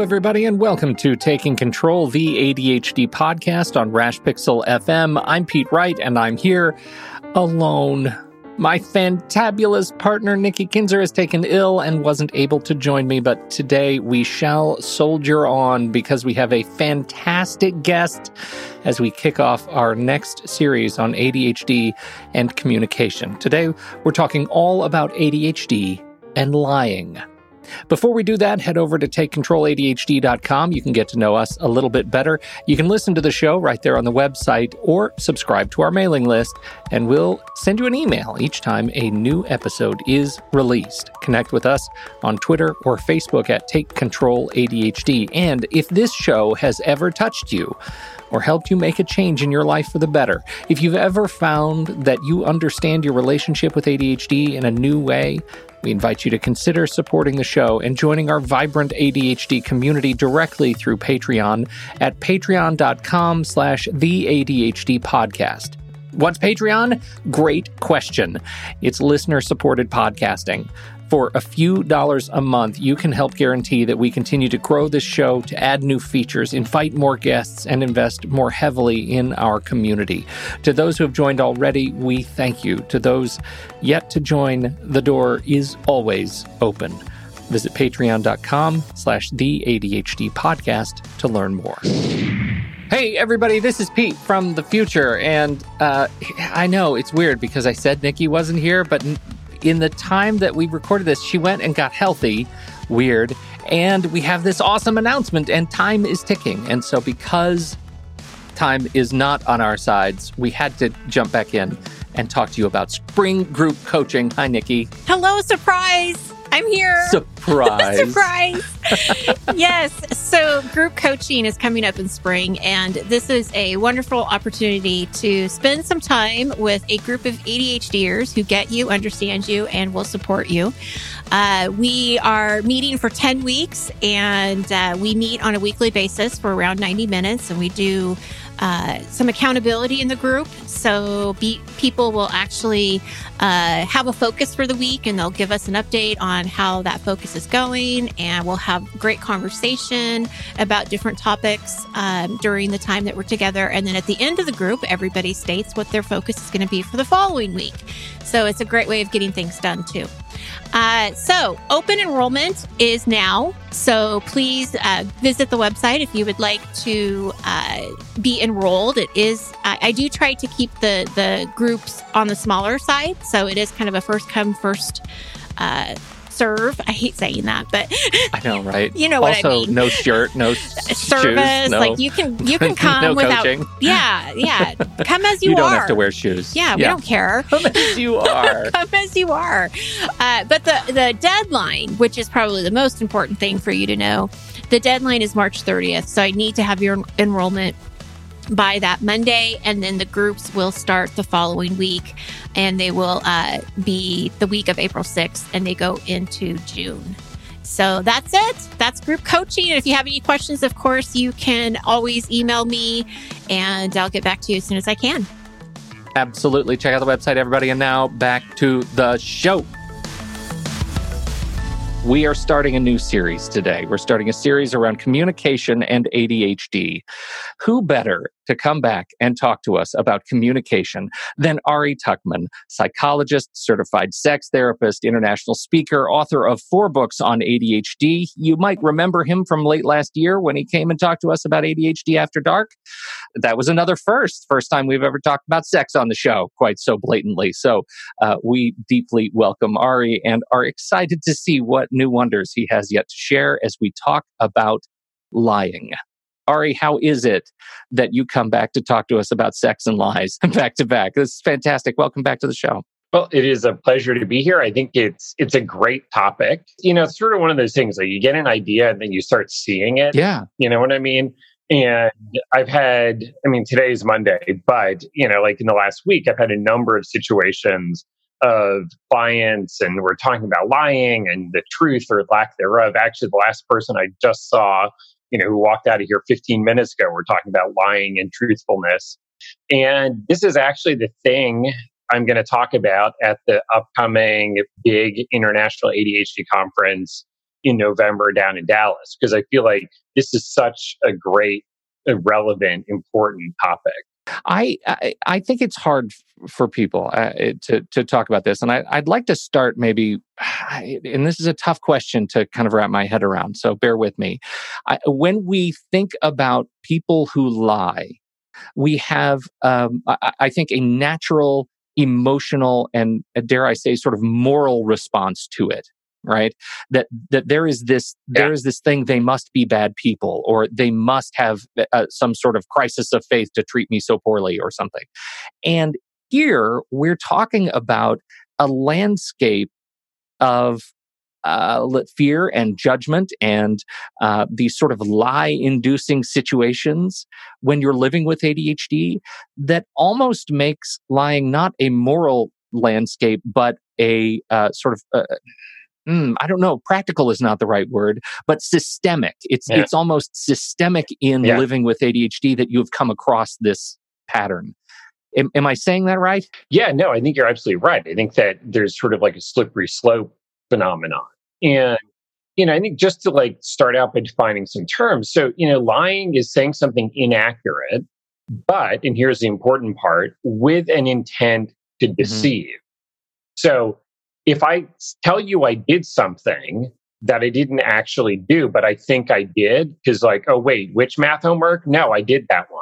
Everybody, and welcome to Taking Control, the ADHD podcast on Rash Pixel FM. I'm Pete Wright, and I'm here alone. My fantabulous partner, Nikki Kinzer, has taken ill and wasn't able to join me, but today we shall soldier on because we have a fantastic guest as we kick off our next series on ADHD and communication. Today, we're talking all about ADHD and lying. Before we do that, head over to takecontroladhd.com. You can get to know us a little bit better. You can listen to the show right there on the website or subscribe to our mailing list, and we'll send you an email each time a new episode is released. Connect with us on Twitter or Facebook at Take Control ADHD. And if this show has ever touched you, or helped you make a change in your life for the better. If you've ever found that you understand your relationship with ADHD in a new way, we invite you to consider supporting the show and joining our vibrant ADHD community directly through Patreon at patreon.com slash the ADHD podcast. What's Patreon? Great question. It's listener supported podcasting. For a few dollars a month, you can help guarantee that we continue to grow this show, to add new features, invite more guests, and invest more heavily in our community. To those who have joined already, we thank you. To those yet to join, the door is always open. Visit patreon.com slash the ADHD podcast to learn more. Hey, everybody, this is Pete from the future. And uh, I know it's weird because I said Nikki wasn't here, but in the time that we recorded this, she went and got healthy. Weird. And we have this awesome announcement, and time is ticking. And so, because time is not on our sides, we had to jump back in and talk to you about spring group coaching. Hi, Nikki. Hello, surprise! I'm here. Surprise. Surprise. yes. So, group coaching is coming up in spring, and this is a wonderful opportunity to spend some time with a group of ADHDers who get you, understand you, and will support you. Uh, we are meeting for 10 weeks, and uh, we meet on a weekly basis for around 90 minutes, and we do uh, some accountability in the group. So be, people will actually uh, have a focus for the week and they'll give us an update on how that focus is going. And we'll have great conversation about different topics um, during the time that we're together. And then at the end of the group, everybody states what their focus is going to be for the following week. So it's a great way of getting things done too. Uh, so, open enrollment is now. So, please uh, visit the website if you would like to uh, be enrolled. It is, I do try to keep the, the groups on the smaller side. So, it is kind of a first come, first uh, serve. I hate saying that, but I know, right? You know what also, I mean. no shirt, no service. Shoes, no, like you can you can come no without. coaching. Yeah, yeah. Come as you, you are. don't have to wear shoes. Yeah, we don't care. Come as you are. come as you are. Uh, but the the deadline, which is probably the most important thing for you to know, the deadline is March 30th. So I need to have your enrollment by that Monday, and then the groups will start the following week, and they will uh, be the week of April 6th, and they go into June. So that's it. That's group coaching. And if you have any questions, of course, you can always email me, and I'll get back to you as soon as I can. Absolutely. Check out the website, everybody. And now back to the show. We are starting a new series today. We're starting a series around communication and ADHD. Who better to come back and talk to us about communication than Ari Tuckman, psychologist, certified sex therapist, international speaker, author of four books on ADHD. You might remember him from late last year when he came and talked to us about ADHD After Dark. That was another first, first time we've ever talked about sex on the show quite so blatantly. So uh, we deeply welcome Ari and are excited to see what new wonders he has yet to share as we talk about lying. Ari, how is it that you come back to talk to us about sex and lies back to back? This is fantastic. Welcome back to the show. Well, it is a pleasure to be here. I think it's it's a great topic. You know, it's sort of one of those things like you get an idea and then you start seeing it. Yeah. You know what I mean? And I've had, I mean, today is Monday, but, you know, like in the last week, I've had a number of situations of clients and we're talking about lying and the truth or lack thereof. Actually, the last person I just saw, you know, who walked out of here 15 minutes ago, we're talking about lying and truthfulness. And this is actually the thing I'm going to talk about at the upcoming big international ADHD conference in November down in Dallas, because I feel like this is such a great, relevant, important topic. I, I, I think it's hard for people uh, to to talk about this, and I, I'd like to start maybe. And this is a tough question to kind of wrap my head around, so bear with me. I, when we think about people who lie, we have, um, I, I think, a natural emotional and uh, dare I say, sort of moral response to it right that that there is this yeah. there is this thing they must be bad people or they must have uh, some sort of crisis of faith to treat me so poorly or something and here we're talking about a landscape of uh, fear and judgment and uh, these sort of lie inducing situations when you're living with ADHD that almost makes lying not a moral landscape, but a uh, sort of uh, mm, I don't know, practical is not the right word, but systemic. It's yeah. it's almost systemic in yeah. living with ADHD that you have come across this pattern. Am, am, I saying that right? Yeah, no, I think you're absolutely right. I think that there's sort of like a slippery slope phenomenon. And you know, I think just to like start out by defining some terms. So, you know, lying is saying something inaccurate, but, and here's the important part, with an intent to mm-hmm. deceive. Mm-hmm. So if I tell you I did something that I didn't actually do, but I think I did, because like, oh, wait, which math homework? No, I did that one.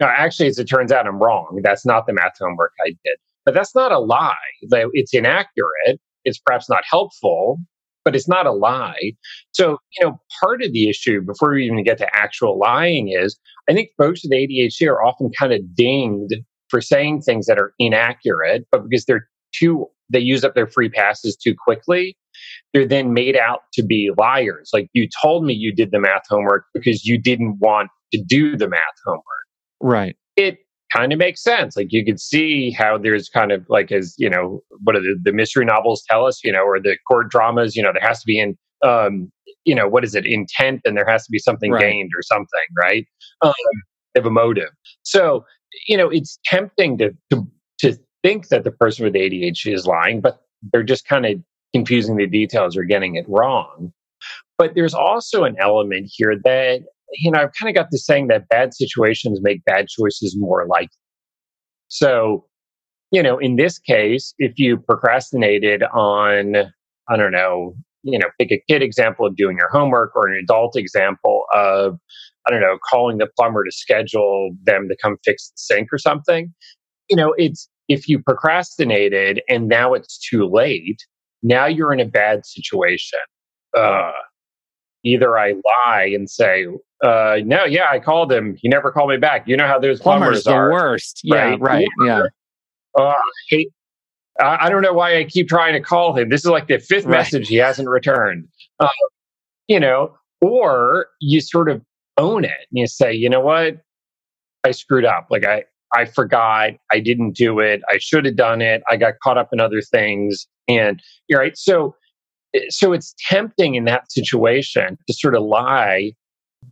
No, actually, as it turns out, I'm wrong. That's not the math homework I did. But that's not a lie. It's inaccurate. It's perhaps not helpful, but it's not a lie. So, you know, part of the issue before we even get to actual lying is I think folks with ADHD are often kind of dinged for saying things that are inaccurate, but because they're too they use up their free passes too quickly, they're then made out to be liars. Like you told me you did the math homework because you didn't want to do the math homework. Right. It kind of makes sense. Like you could see how there's kind of like as, you know, what are the, the mystery novels tell us, you know, or the court dramas, you know, there has to be in um, you know, what is it, intent and there has to be something right. gained or something, right? Um, have a motive. So, you know, it's tempting to, to to think that the person with ADHD is lying, but they're just kind of confusing the details or getting it wrong. But there's also an element here that, you know, I've kind of got this saying that bad situations make bad choices more likely. So, you know, in this case, if you procrastinated on, I don't know, you know, pick a kid example of doing your homework or an adult example of, I don't know, calling the plumber to schedule them to come fix the sink or something. You know, it's if you procrastinated and now it's too late, now you're in a bad situation. Uh, either I lie and say, uh, no, yeah, I called him. He never called me back. You know how those plumbers, plumbers the are. worst. Right? Yeah, right. Or, yeah. Uh, hate, I, I don't know why I keep trying to call him. This is like the fifth right. message he hasn't returned. Uh, you know, or you sort of own it and you say, you know what? I screwed up. Like I, I forgot, I didn't do it, I should have done it, I got caught up in other things. And you're right. So eh, so it's tempting in that situation to sort of lie,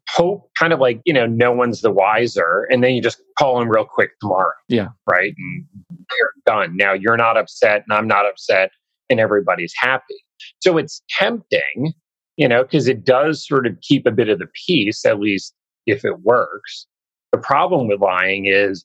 hope kind of like, you know, no one's the wiser, and then you just call them real quick tomorrow. Yeah. Right. And they're done. Now you're not upset and I'm not upset and everybody's happy. So it's tempting, you know, because it does sort of keep a bit of the peace, at least if it works. The problem with lying is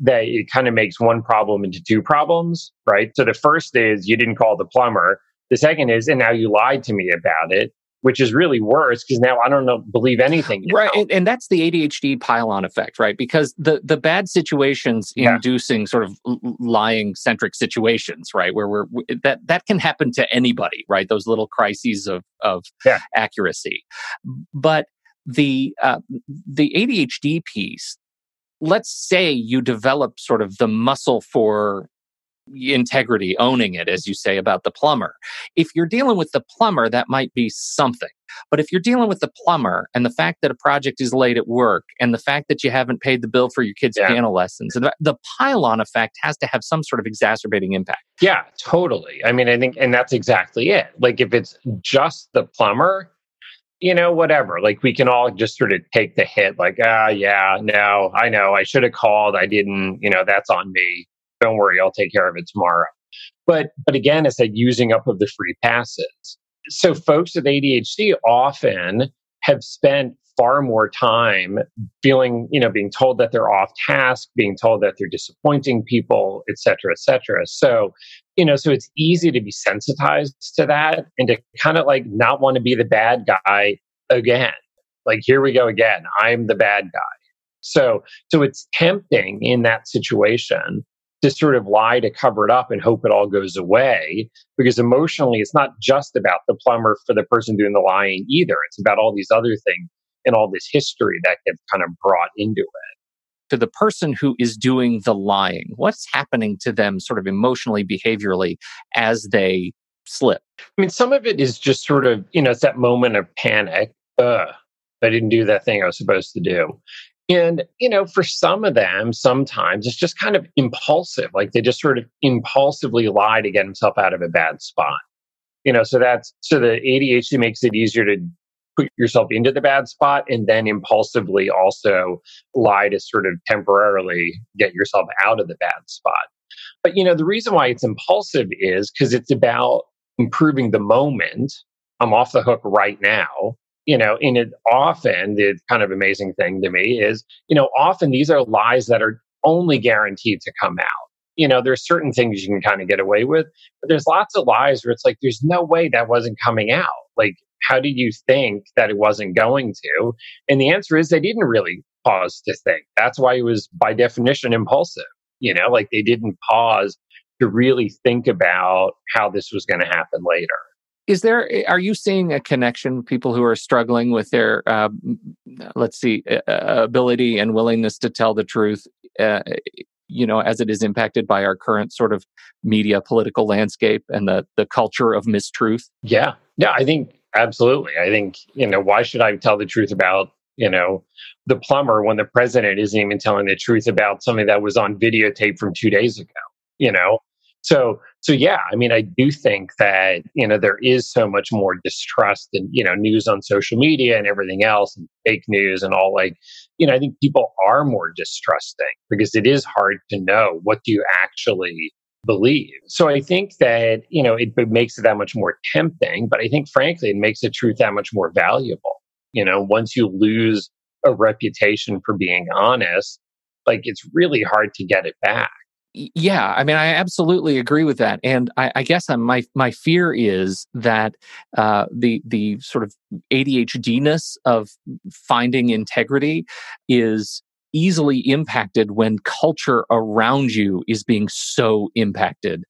that it kind of makes one problem into two problems, right? So the first is you didn't call the plumber. The second is, and now you lied to me about it which is really worse because now I don't know believe anything. Right, and, and, that's the ADHD pile-on effect, right? Because the the bad situations yeah. inducing sort of lying centric situations, right, where we're that that can happen to anybody, right? Those little crises of of yeah. accuracy, but the uh, the ADHD piece. Let's say you develop sort of the muscle for integrity, owning it, as you say about the plumber. If you're dealing with the plumber, that might be something. But if you're dealing with the plumber and the fact that a project is late at work and the fact that you haven't paid the bill for your kids' yeah. piano lessons, the, the pile effect has to have some sort of exacerbating impact. Yeah, totally. I mean, I think, and that's exactly it. Like if it's just the plumber, you know, whatever. Like we can all just sort of take the hit, like, ah, yeah, no, I know, I should have called, I didn't, you know, that's on me don't worry, I'll take care of it tomorrow. But but again, it's that using up of the free passes. So folks with ADHD often have spent far more time feeling, you know, being told that they're off task, being told that they're disappointing people, et cetera, et cetera. So, you know, so it's easy to be sensitized to that and to kind of like not want to be the bad guy again. Like, here we go again. I'm the bad guy. So, so it's tempting in that situation to sort of lie to cover it up and hope it all goes away. Because emotionally, it's not just about the plumber for the person doing the lying either. It's about all these other things and all this history that have kind of brought into it. To the person who is doing the lying, what's happening to them sort of emotionally, behaviorally as they slip? I mean, some of it is just sort of, you know, it's that moment of panic. Ugh, I didn't do that thing I was supposed to do. And, you know, for some of them, sometimes it's just kind of impulsive. Like they just sort of impulsively lie to get himself out of a bad spot. You know, so that's so the ADHD makes it easier to put yourself into the bad spot and then impulsively also lie to sort of temporarily get yourself out of the bad spot. But, you know, the reason why it's impulsive is because it's about improving the moment. I'm off the hook right now you know, and it often the kind of amazing thing to me is, you know, often these are lies that are only guaranteed to come out. You know, there's certain things you can kind of get away with, but there's lots of lies where it's like, there's no way that wasn't coming out. Like, how did you think that it wasn't going to? And the answer is they didn't really pause to think. That's why it was by definition impulsive. You know, like they didn't pause to really think about how this was going to happen later is there eh, are you seeing a connection people who are struggling with their uh, let's see uh, ability and willingness to tell the truth uh, you know as it is impacted by our current sort of media political landscape and the the culture of mistruth? Yeah. Yeah i think absolutely. I think you know why should i tell the truth about you know the plumber when the president isn't even telling the truth about something that was on videotape from two days ago you know so, so yeah, I mean, I do think that, you know, there is so much more distrust and, you know, news on social media and everything else and fake news and all like, you know, I think people are more distrusting because it is hard to know what do you actually believe. So I think that, you know, it, it makes it that much more tempting, but I think frankly, it makes the truth that much more valuable. You know, once you lose a reputation for being honest, like it's really hard to get it back yeah i mean i absolutely agree with that and i, I guess I'm, my my fear is that uh, the the sort of adhdness of finding integrity is easily impacted when culture around you is being so impacted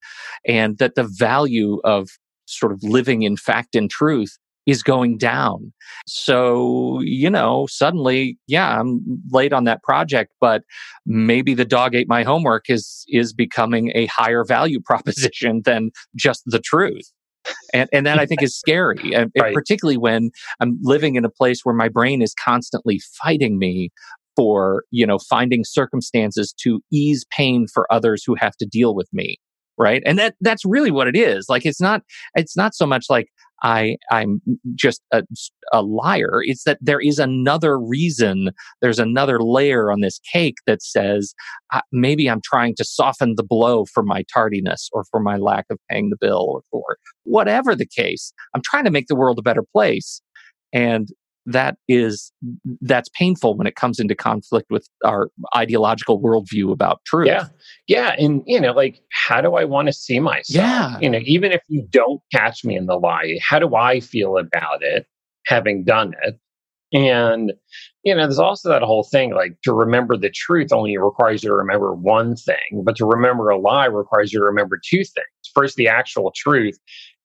and that the value of sort of living in fact and truth is going down. So, you know, suddenly, yeah, I'm late on that project, but maybe the dog ate my homework is is becoming a higher value proposition than just the truth. And and that I think is scary, and right. particularly when I'm living in a place where my brain is constantly fighting me for, you know, finding circumstances to ease pain for others who have to deal with me right and that that's really what it is like it's not it's not so much like I I'm just a, a liar. It's that there is another reason. There's another layer on this cake that says uh, maybe I'm trying to soften the blow for my tardiness or for my lack of paying the bill or for whatever the case. I'm trying to make the world a better place. And that is that's painful when it comes into conflict with our ideological worldview about truth. Yeah. Yeah. And you know, like how do I want to see myself? Yeah. You know, even if you don't catch me in the lie, how do I feel about it having done it? And, you know, there's also that whole thing like to remember the truth only requires you to remember one thing, but to remember a lie requires you to remember two things. First, the actual truth,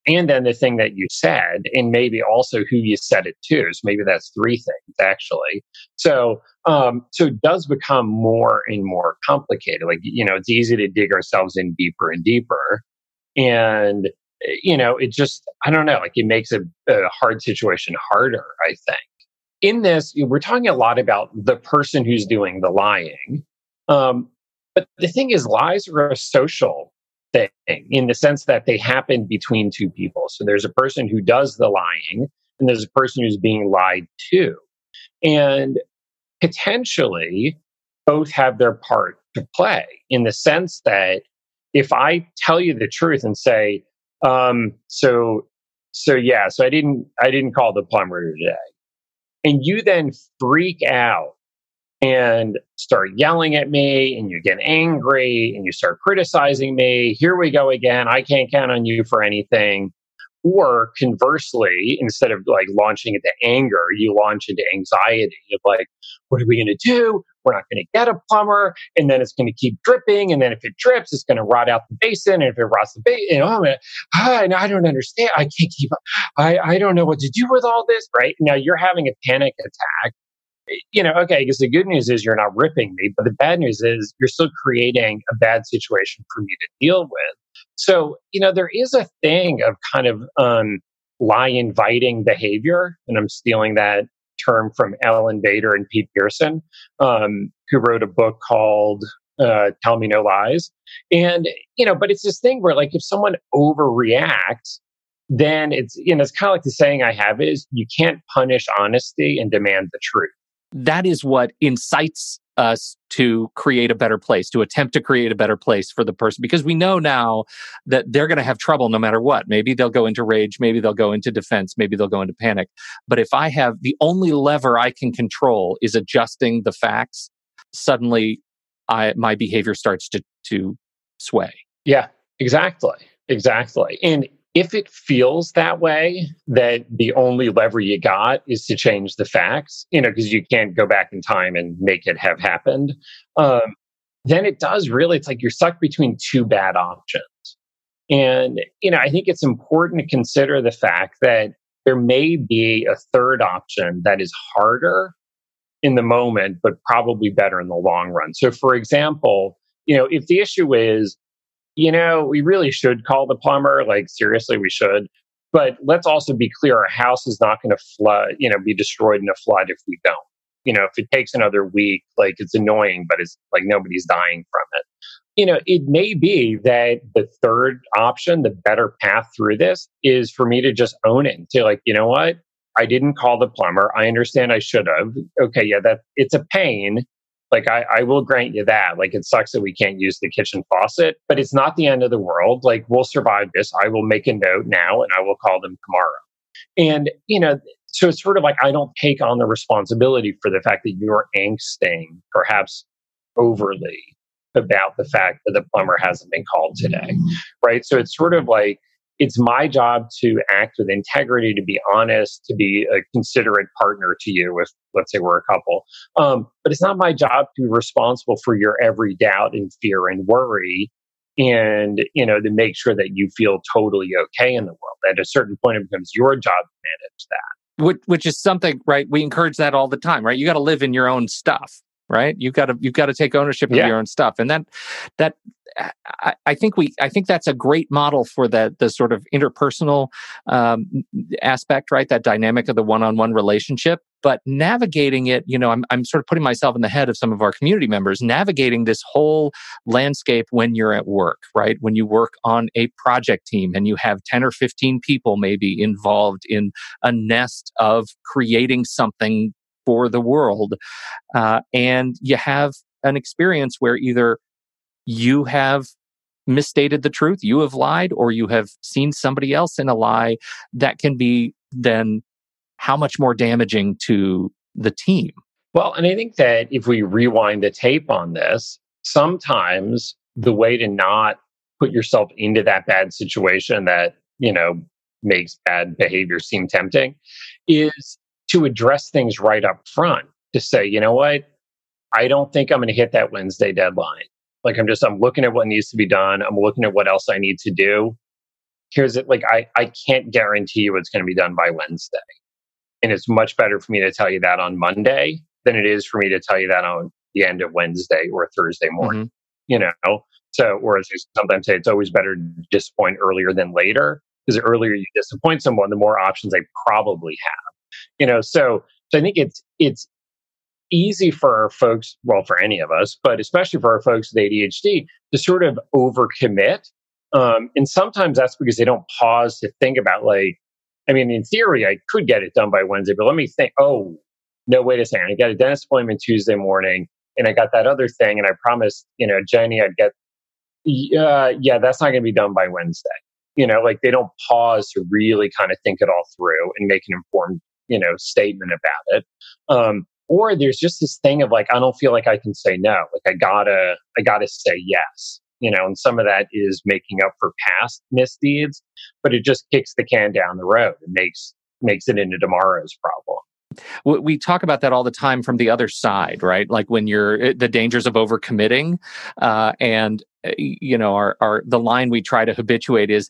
and then the thing that you said, and maybe also who you said it to. So maybe that's three things actually. So, um, so it does become more and more complicated. Like, you know, it's easy to dig ourselves in deeper and deeper. And, you know, it just, I don't know, like it makes a, a hard situation harder, I think in this, we're talking a lot about the person who's doing the lying. Um, but the thing is, lies are a social thing in the sense that they happen between two people. So there's a person who does the lying, and there's a person who's being lied to. And potentially, both have their part to play in the sense that if I tell you the truth and say, um, so so yeah, so I didn't I didn't call the plumber today and you then freak out and start yelling at me and you get angry and you start criticizing me. Here we go again. I can't count on you for anything. Or conversely, instead of like launching into anger, you launch into anxiety of like, what are we going to do? We're not going to get a plumber. And then it's going to keep dripping. And then if it drips, it's going to rot out the basin. And if it rots the basin, you know, I'm gonna, ah, I don't understand. I can't keep up. I, I don't know what to do with all this. Right now, you're having a panic attack you know, okay, because the good news is you're not ripping me, but the bad news is you're still creating a bad situation for me to deal with. So, you know, there is a thing of kind of um, lie inviting behavior, and I'm stealing that term from Ellen Bader and Pete Pearson, um, who wrote a book called uh, Tell Me No Lies. And, you know, but it's this thing where, like, if someone overreacts, then it's, you know, it's kind of like the saying I have is you can't punish honesty and demand the truth. That is what incites us to create a better place, to attempt to create a better place for the person, because we know now that they're going to have trouble no matter what. Maybe they'll go into rage, maybe they'll go into defense, maybe they'll go into panic. But if I have the only lever I can control is adjusting the facts, suddenly I, my behavior starts to, to sway. Yeah, exactly. Exactly. And if it feels that way, that the only lever you got is to change the facts, you know, because you can't go back in time and make it have happened, um, then it does really, it's like you're stuck between two bad options. And, you know, I think it's important to consider the fact that there may be a third option that is harder in the moment, but probably better in the long run. So, for example, you know, if the issue is you know, we really should call the plumber. Like, seriously, we should. But let's also be clear our house is not going to flood, you know, be destroyed in a flood if we don't. You know, if it takes another week, like it's annoying, but it's like nobody's dying from it. You know, it may be that the third option, the better path through this is for me to just own it and say, like, you know what? I didn't call the plumber. I understand I should have. Okay, yeah, that it's a pain, like I, I will grant you that. Like it sucks that we can't use the kitchen faucet, but it's not the end of the world. Like we'll survive this. I will make a note now and I will call them tomorrow. And, you know, so it's sort of like I don't take on the responsibility for the fact that you're angsting perhaps overly about the fact that the plumber hasn't been called today. Right. So it's sort of like it's my job to act with integrity, to be honest, to be a considerate partner to you if, let's say, we're a couple. Um, but it's not my job to be responsible for your every doubt and fear and worry and, you know, to make sure that you feel totally okay in the world. At a certain point, it becomes your job to manage that. Which, which is something, right? We encourage that all the time, right? You got to live in your own stuff right you've got to you've got to take ownership of yeah. your own stuff and that that I, I, think we I think that's a great model for the the sort of interpersonal um, aspect, right? That dynamic of the one-on-one relationship. But navigating it, you know, I'm I'm sort of putting myself in the head of some of our community members, navigating this whole landscape when you're at work, right? When you work on a project team and you have 10 or 15 people maybe involved in a nest of creating something for the world, uh, and you have an experience where either you have misstated the truth, you have lied, or you have seen somebody else in a lie that can be then how much more damaging to the team. Well, and I think that if we rewind the tape on this, sometimes the way to not put yourself into that bad situation that, you know, makes bad behavior seem tempting is to address things right up front to say, you know what? I don't think I'm going to hit that Wednesday deadline. Like I'm just, I'm looking at what needs to be done. I'm looking at what else I need to do. Here's it. Like I, I can't guarantee you it's going to be done by Wednesday. And it's much better for me to tell you that on Monday than it is for me to tell you that on the end of Wednesday or Thursday morning. Mm-hmm. You know, so or as whereas sometimes say it's always better to disappoint earlier than later because the earlier you disappoint someone, the more options they probably have. You know, so so I think it's it's easy for our folks, well, for any of us, but especially for our folks with ADHD, to sort of overcommit. Um, and sometimes that's because they don't pause to think about, like, I mean, in theory, I could get it done by Wednesday, but let me think, oh, no, wait a second. I got a dentist appointment Tuesday morning and I got that other thing. And I promised, you know, Jenny, I'd get, uh, yeah, that's not going to be done by Wednesday. You know, like they don't pause to really kind of think it all through and make an informed, you know, statement about it. Um, or there's just this thing of like i don't feel like i can say no like i gotta i gotta say yes you know and some of that is making up for past misdeeds but it just kicks the can down the road and makes makes it into tomorrow's problem we talk about that all the time from the other side right like when you're eh, the dangers of overcommitting uh, and eh, you know our, our the line we try to habituate is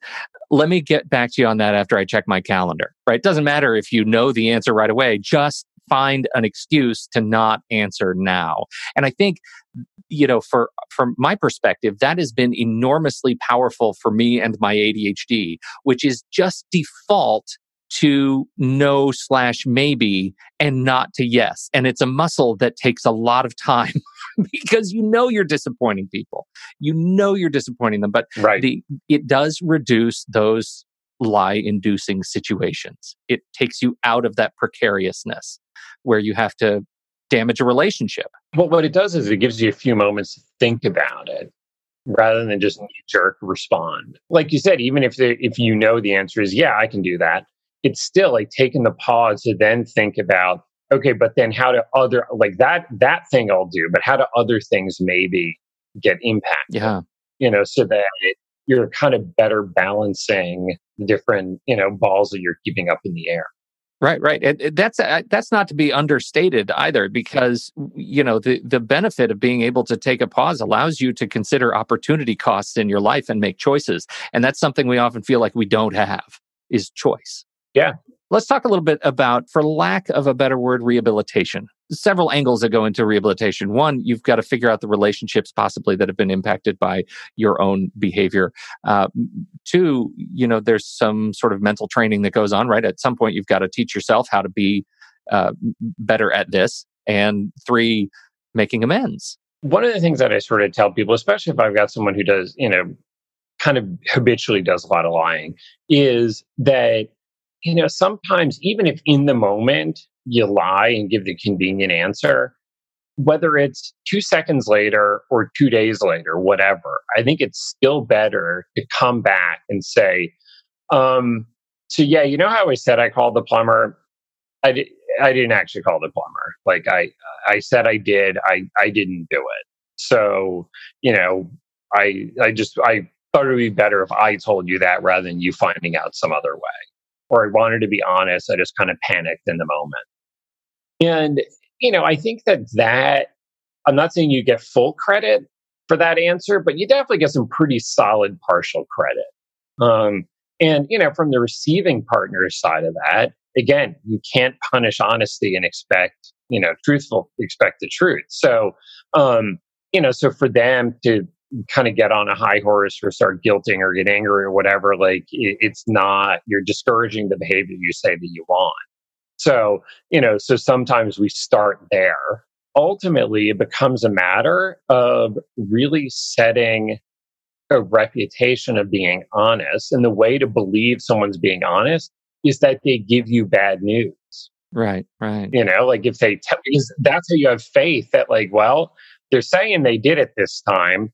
let me get back to you on that after i check my calendar right doesn't matter if you know the answer right away just find an excuse to not answer now. And I think, you know, for from my perspective, that has been enormously powerful for me and my ADHD, which is just default to no slash maybe and not to yes. And it's a muscle that takes a lot of time because you know you're disappointing people. You know you're disappointing them, but right. the, it does reduce those lie inducing situations. It takes you out of that precariousness where you have to damage a relationship. Well, what it does is it gives you a few moments to think about it rather than just jerk respond. Like you said, even if the, if you know the answer is yeah, I can do that, it's still like taking the pause to then think about okay, but then how do other like that that thing I'll do, but how do other things maybe get impacted? Yeah, you know, so that it, you're kind of better balancing the different you know balls that you're keeping up in the air. Right, right. It, it, that's uh, that's not to be understated either, because you know the the benefit of being able to take a pause allows you to consider opportunity costs in your life and make choices, and that's something we often feel like we don't have is choice. Yeah, Let's talk a little bit about, for lack of a better word, rehabilitation. Several angles that go into rehabilitation. One, you've got to figure out the relationships possibly that have been impacted by your own behavior. Uh, two, you know, there's some sort of mental training that goes on, right? At some point, you've got to teach yourself how to be uh, better at this. And three, making amends. One of the things that I sort of tell people, especially if I've got someone who does, you know, kind of habitually does a lot of lying, is that you know, sometimes even if in the moment you lie and give the convenient answer, whether it's two seconds later or two days later, whatever, I think it's still better to come back and say, um, so yeah, you know how I said I called the plumber? I, di- I didn't actually call the plumber. Like I, I said I did. I, I didn't do it. So, you know, I, I just, I thought it would be better if I told you that rather than you finding out some other way or I wanted to be honest. I just kind of panicked in the moment. And, you know, I think that that, I'm not saying you get full credit for that answer, but you definitely get some pretty solid partial credit. Um, and, you know, from the receiving partner's side of that, again, you can't punish honesty and expect, you know, truthful, expect the truth. So, um, you know, so for them to kind of get on a high horse or start guilting or get angry or whatever, like it, it's not, you're discouraging the behavior you say that you want. So, you know, so sometimes we start there. Ultimately, it becomes a matter of really setting a reputation of being honest. And the way to believe someone's being honest is that they give you bad news. Right, right. You know, like if they tell, is that's how you have faith that, like, well, they're saying they did it this time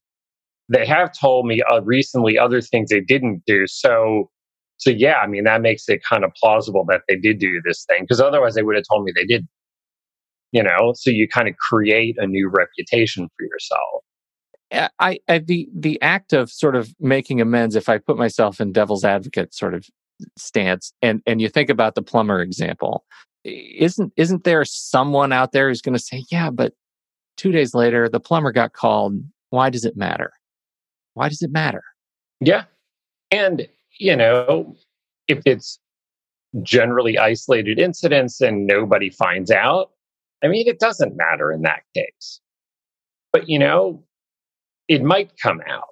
they have told me uh, recently other things they didn't do. So so yeah, I mean that makes it kind of plausible that they did do this thing because otherwise they would have told me they didn't. You know, so you kind of create a new reputation for yourself. I, I the the act of sort of making amends. If I put myself in devil's advocate sort of stance, and and you think about the plumber example, isn't isn't there someone out there who's going to say, yeah, but two days later the plumber got called. Why does it matter? Why does it matter? Yeah, and you know, if it's generally isolated incidents and nobody finds out, I mean, it doesn't matter in that case. But, you know, it might come out.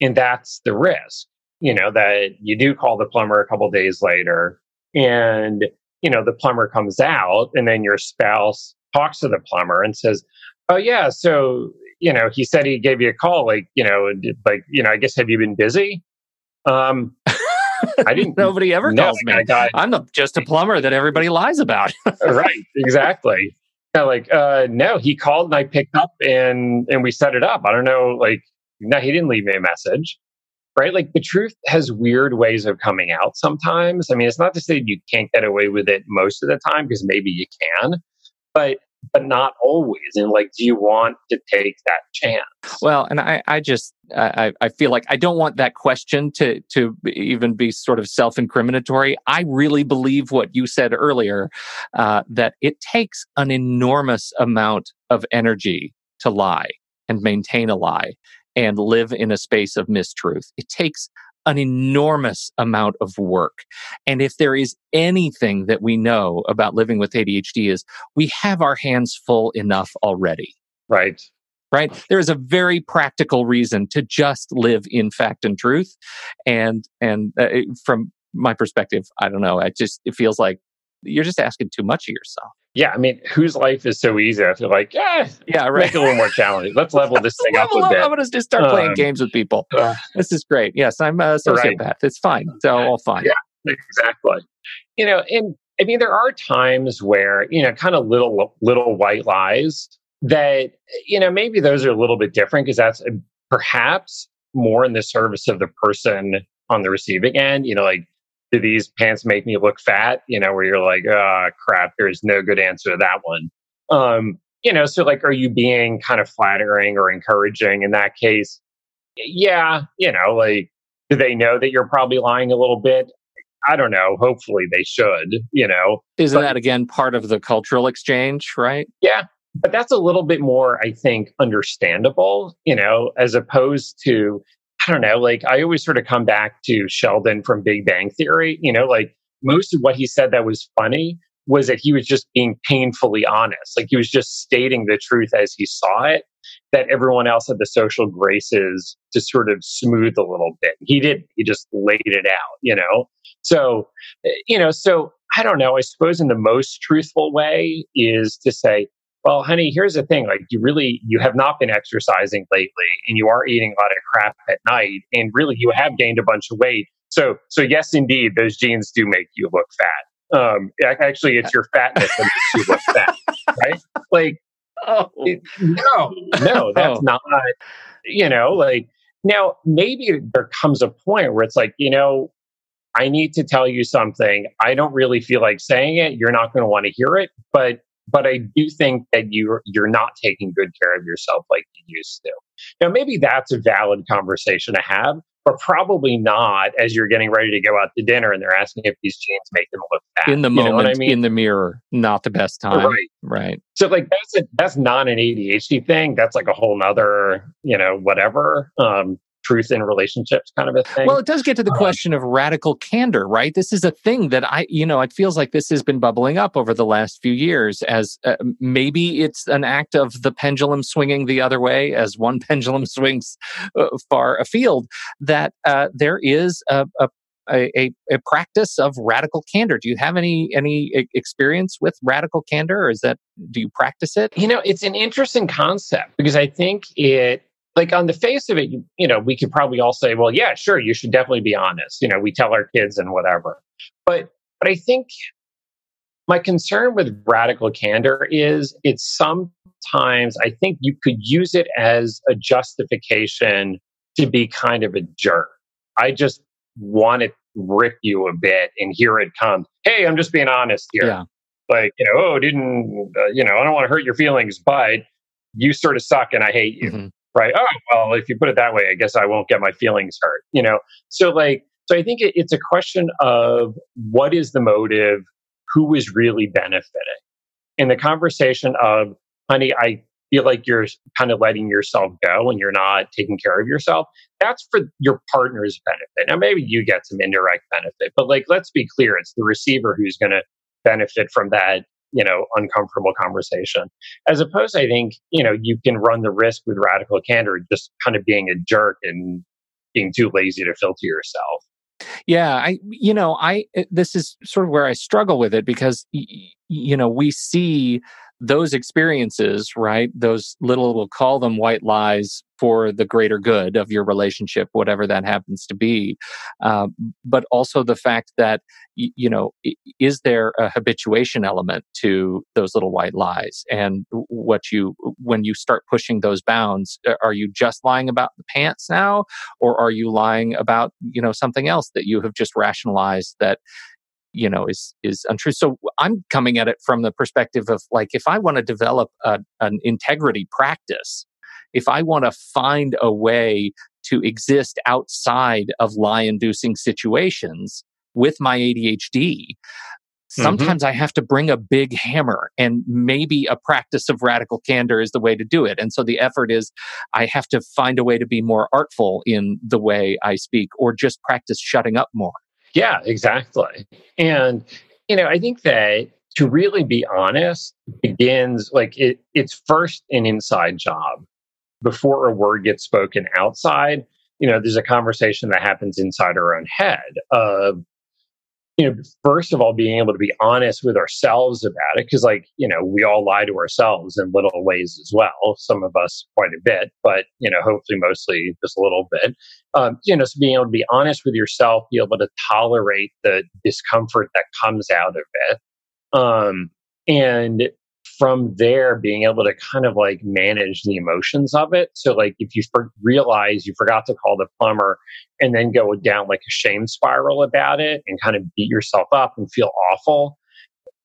And that's the risk, you know, that you do call the plumber a couple days later and, you know, the plumber comes out and then your spouse talks to the plumber and says, Oh, yeah. So, you know, he said he gave you a call. Like, you know, like, you know, I guess have you been busy? Um, I didn't. Nobody ever calls me. I'm the, just a plumber that everybody lies about. right. Exactly. Yeah, like, uh, no, he called and I picked up and and we set it up. I don't know, like, no, he didn't leave me a message. Right? Like the truth has weird ways of coming out sometimes. I mean, it's not to say you can't get away with it most of the time, because maybe you can, but but not always. And like, do you want to take that chance? Well, and I, I just, I, I feel like I don't want that question to to even be sort of self incriminatory. I really believe what you said earlier uh, that it takes an enormous amount of energy to lie and maintain a lie and live in a space of mistruth. It takes an enormous amount of work. And if there is anything that we know about living with ADHD is we have our hands full enough already. Right. Right. There is a very practical reason to just live in fact and truth. And, and uh, from my perspective, I don't know. It just, it feels like you're just asking too much of yourself. Yeah, I mean, whose life is so easy? I feel like, yeah, yeah, right. Make it a little more challenging. Let's level this thing up a bit. I'm to just start um, playing games with people. Uh, this is great. Yes, I'm a sociopath. Right. It's fine. It's all fine. Yeah, exactly. You know, and I mean, there are times where you know, kind of little little white lies that you know maybe those are a little bit different because that's uh, perhaps more in the service of the person on the receiving end. You know, like do these pants make me look fat? You know, where you're like, oh crap, there's no good answer to that one. Um, you know, so like, are you being kind of flattering or encouraging in that case? Yeah, you know, like, do they know that you're probably lying a little bit? I don't know. Hopefully they should, you know. Isn't but, that again part of the cultural exchange, right? Yeah. But that's a little bit more, I think, understandable, you know, as opposed to I don't know, like I always sort of come back to Sheldon from Big Bang Theory. You know, like most of what he said that was funny was that he was just being painfully honest. Like he was just stating the truth as he saw it, that everyone else had the social graces to sort of smooth a little bit. He did, he just laid it out, you know? So, eh, you know, so I don't know. I suppose in the most truthful way is to say, well, honey, here's the thing. Like, you really, you have not been exercising lately and you are eating a lot of crap at night. And really, you have gained a bunch of weight. So, so yes, indeed, those jeans do make you look fat. Um, actually, it's your fatness that makes you look fat, right? Like, oh. It, no, no, that's oh. not, you know, like, now maybe there comes a point where it's like, you know, I need to tell you something. I don't really feel like saying it. You're not going to want to hear it, but but I do think that you're you're not taking good care of yourself like you used to. Now, maybe that's a valid conversation to have, but probably not as you're getting ready to go out to dinner and they're asking if these jeans make them look fat. In the you moment, I mean? in the mirror, not the best time. Right. Right. So like that's a, that's not an ADHD thing. That's like a whole nother, you know, whatever. Um, truth in relationships kind of a thing. Well, it does get to the um, question of radical candor, right? This is a thing that I, you know, it feels like this has been bubbling up over the last few years as uh, maybe it's an act of the pendulum swinging the other way as one pendulum swings uh, far afield, that uh, there is a, a a, a, practice of radical candor. Do you have any any experience with radical candor, or is that do you practice it? You know, it's an interesting concept because I think it like on the face of it, you, you know, we could probably all say, well, yeah, sure, you should definitely be honest. You know, we tell our kids and whatever. But but I think my concern with radical candor is it's sometimes I think you could use it as a justification to be kind of a jerk. I just want to rip you a bit and here it comes hey i'm just being honest here Yeah. like you know oh didn't uh, you know i don't want to hurt your feelings but you sort of suck and i hate you Mhm. Right? Oh well if you put it that way i guess i won't get my feelings hurt you know? So like so i think it, it's a question of what is the motive who is really benefiting? In the conversation of honey i feel like you're kind of letting yourself go and you're not taking care of yourself that's for your partner's benefit. Now maybe you get some indirect benefit but like let's be clear it's the receiver who's going to benefit from that you know uncomfortable conversation as opposed i think you know you can run the risk with radical candor just kind of being a jerk and being too lazy to filter yourself. Yeah, I you know, I eh, this is sort of where I struggle with it because you know, we see those experiences, right? Those little we'll call them white lies for the greater good of your relationship, whatever that happens to be. Uh, but also the fact that you know, is there a habituation element to those little white lies? And what you when you start pushing those bounds, are you just lying about the pants now? or are you lying about you know something else that you have just rationalized that you know is is untrue so i'm coming at it from the perspective of like if i want to develop a, an integrity practice if i want to find a way to exist outside of lie inducing situations with my adhd mm-hmm. sometimes I have to bring a big hammer, and maybe a practice of radical candor is the way to do it. And so the effort is I have to find a way to be more artful in the way I speak, or just practice shutting up more. Yeah, exactly. And you know, I think that to really be honest begins like it, it's first an inside job before a word gets spoken outside. You know, there's a conversation that happens inside our own head of you know, first of all, being able to be honest with ourselves about it, because, like, you know, we all lie to ourselves in little ways as well. Some of us quite a bit, but, you know, hopefully mostly just a little bit. Um, you know, so being able to be honest with yourself, be able to tolerate the discomfort that comes out of it. Um, and from there, being able to kind of like manage the emotions of it. So, like, if you for- realize you forgot to call the plumber and then go down like a shame spiral about it and kind of beat yourself up and feel awful,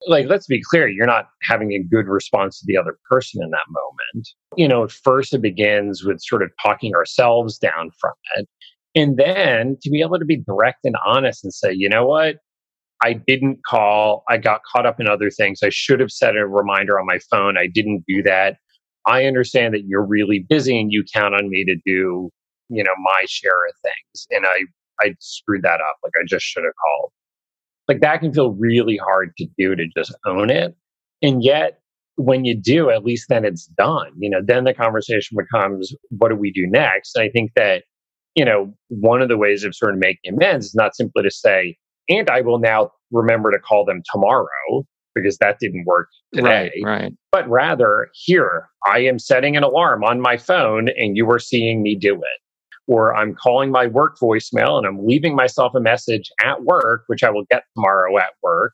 like, let's be clear, you're not having a good response to the other person in that moment. You know, first it begins with sort of talking ourselves down from it. And then to be able to be direct and honest and say, you know what? I didn't call. I got caught up in other things. I should have set a reminder on my phone. I didn't do that. I understand that you're really busy and you count on me to do, you know, my share of things. And I, I screwed that up. Like I just should have called. Like that can feel really hard to do to just own it. And yet when you do, at least then it's done. You know, then the conversation becomes, what do we do next? And I think that, you know, one of the ways of sort of making amends is not simply to say, and I will now remember to call them tomorrow because that didn't work today. Right, right. But rather, here, I am setting an alarm on my phone and you are seeing me do it. Or I'm calling my work voicemail and I'm leaving myself a message at work, which I will get tomorrow at work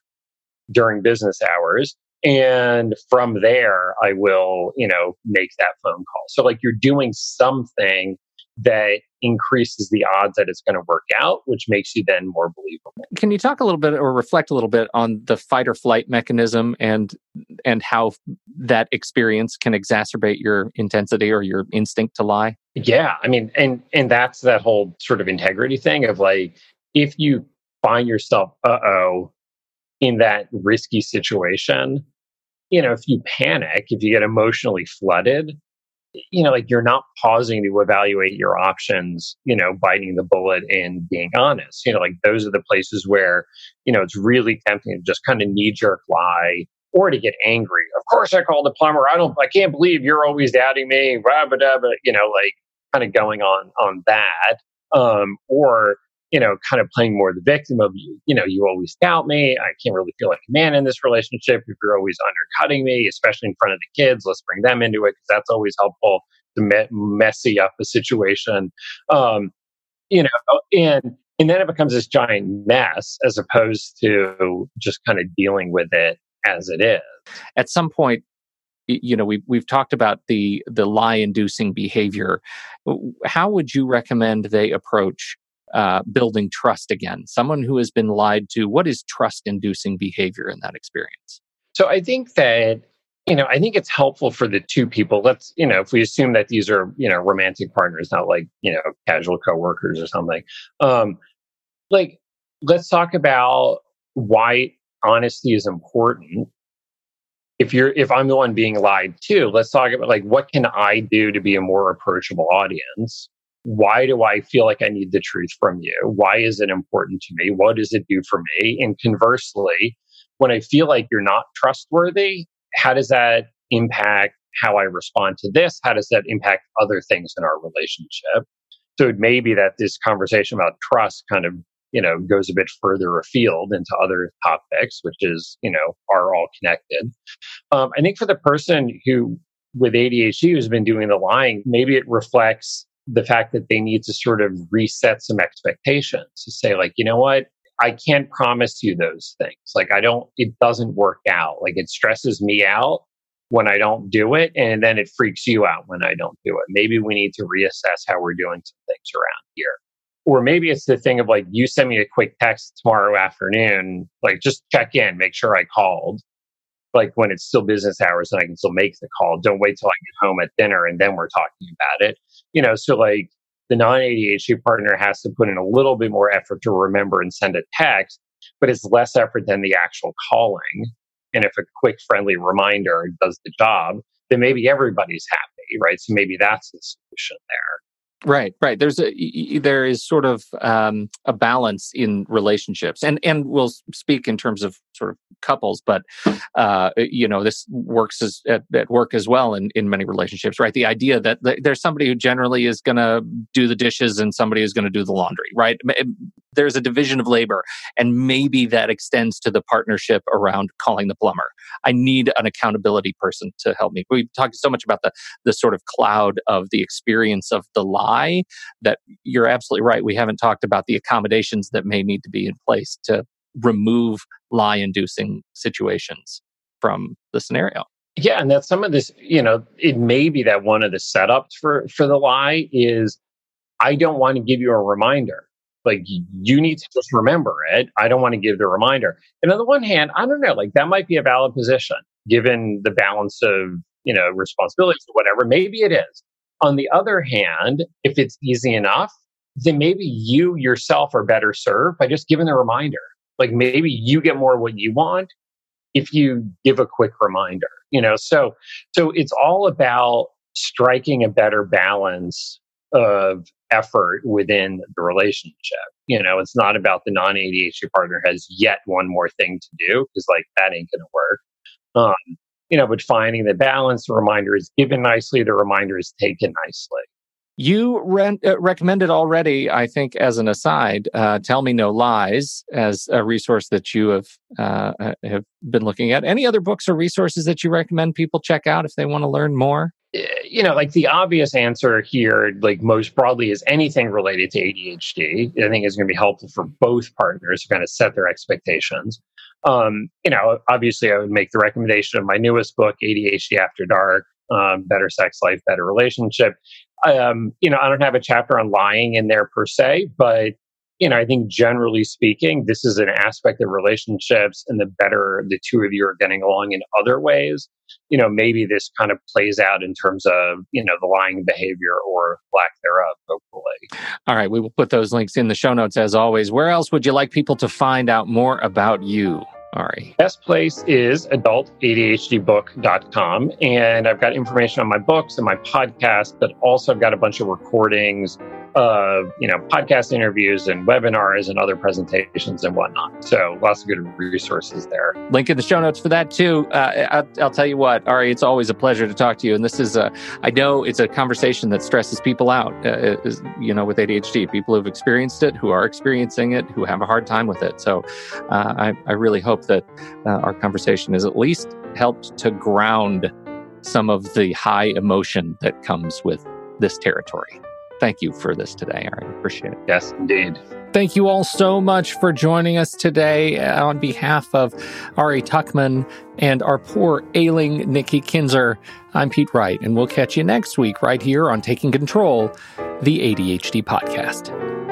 during business hours. And from there, I will, you know, make that phone call. So, like, you're doing something that increases the odds that it's going to work out, which makes you then more believable. Can you talk a little bit or reflect a little bit on the fight or flight mechanism and and how that experience can exacerbate your intensity or your instinct to lie? Yeah, I mean, and and that's that whole sort of integrity thing of like, if you find yourself, uh oh, in that risky situation, you know, if you panic, if you get emotionally flooded, you know, like you're not pausing to evaluate your options, you know, biting the bullet and being honest. You know, like those are the places where, you know, it's really tempting to just kind of knee jerk lie or to get angry. Of course, I called the plumber. I don't, I can't believe you're always doubting me. Blah, blah, blah, you know, like kind of going on on that. Um, or you know, kind of playing more the victim of you, know, you always doubt me. I can't really feel like a man in this relationship if you're always undercutting me, especially in front of the kids. Let's bring them into it because that's always helpful to me- messy up a situation. Um, you know, and and then it becomes this giant mess as opposed to just kind of dealing with it as it is. At some point, you know, we've we've talked about the the lie inducing behavior. How would you recommend they approach uh, building trust again? Someone who has been lied to, what is trust inducing behavior in that experience? So I think that you know, I think it's helpful for the two people. Let's, you know, if we assume that these are, you know, romantic partners, not like, you know, casual coworkers or something. Um, like, let's talk about why honesty is important. If you're, if I'm the one being lied to, let's talk about like, what can I do to be a more approachable audience? Why do I feel like I need the truth from you? Why is it important to me? What does it do for me? And conversely, when I feel like you're not trustworthy, how does that impact how I respond to this? How does that impact other things in our relationship? So it may be that this conversation about trust kind of, you know, goes a bit further afield into other topics, which is, you know, are all connected. Um, I think for the person who with ADHD who's been doing the lying, maybe it reflects the fact that they need to sort of reset some expectations to say, like, you know what, I can't promise you those things. Like, I don't, it doesn't work out. Like, it stresses me out when I don't do it. And then it freaks you out when I don't do it. Maybe we need to reassess how we're doing some things around here. Or maybe it's the thing of like, you send me a quick text tomorrow afternoon, like, just check in, make sure I called. Like when it's still business hours and I can still make the call. Don't wait till I get home at dinner and then we're talking about it. You know, so like the non ADHD partner has to put in a little bit more effort to remember and send a text, but it's less effort than the actual calling. And if a quick, friendly reminder does the job, then maybe everybody's happy, right? So maybe that's the solution there. Right, right. There's a there is sort of um, a balance in relationships, and and we'll speak in terms of sort of couples, but uh, you know this works as at, at, work as well in in many relationships, right? The idea that there's somebody who generally is going to do the dishes and somebody is going to do the laundry, right? There's a division of labor, and maybe that extends to the partnership around calling the plumber. I need an accountability person to help me. We talked so much about the the sort of cloud of the experience of the lie high that you're absolutely right. We haven't talked about the accommodations that may need to be in place to remove lie inducing situations from the scenario. Yeah, and that's some of this, you know, it may be that one of the setups for for the lie is I don't want to give you a reminder. Like you need to just remember it. I don't want to give the reminder. And on the one hand, I don't know, like that might be a valid position given the balance of, you know, responsibilities or whatever. Maybe it is. On the other hand, if it's easy enough, then maybe you yourself are better served by just giving the reminder. Like maybe you get more what you want if you give a quick reminder, you know? So, so it's all about striking a better balance of effort within the relationship. You know, it's not about the non ADHD partner has yet one more thing to do because like that ain't going to work. Um, you know, but finding the balance, the reminder is given nicely, the reminder is taken nicely. You re- uh, recommended already, I think, as an aside, uh, "Tell Me No Lies" as a resource that you have uh, uh, have been looking at. Any other books or resources that you recommend people check out if they want to learn more? Eh, you know, like the obvious answer here, like most broadly, is anything related to ADHD. I think is going to be helpful for both partners to kind of set their expectations. Um, you know, obviously, I would make the recommendation of my newest book, ADHD After Dark, um, Better Sex Life, Better Relationship. Um, you know, I don't have a chapter on lying in there per se, but you know, I think generally speaking, this is an aspect of relationships, and the better the two of you are getting along in other ways, you know, maybe this kind of plays out in terms of, you know, the lying behavior or lack thereof, hopefully. All right. We will put those links in the show notes as always. Where else would you like people to find out more about you? Ari? Best place is adultadhdbook.com. And I've got information on my books and my podcast, but also I've got a bunch of recordings of you know podcast interviews and webinars and other presentations and whatnot. So lots of good resources there. Link in the show notes for that too. Uh, I'll, I'll, tell you what, Ari, it's always a pleasure to talk to you. And this is a, I know it's a conversation that stresses people out. Uh, is, you know, with ADHD, people who've experienced it, who are experiencing it, who have a hard time with it. So uh, I, I really hope that uh, our conversation has at least helped to ground some of the high emotion that comes with this territory thank you for this today. I appreciate it. Yes, indeed. Thank you all so much for joining us today uh, on behalf of Ari Tuckman and our poor ailing Nikki Kinzer. I'm Pete Wright, and we'll catch you next week right here on Taking Control, the ADHD podcast.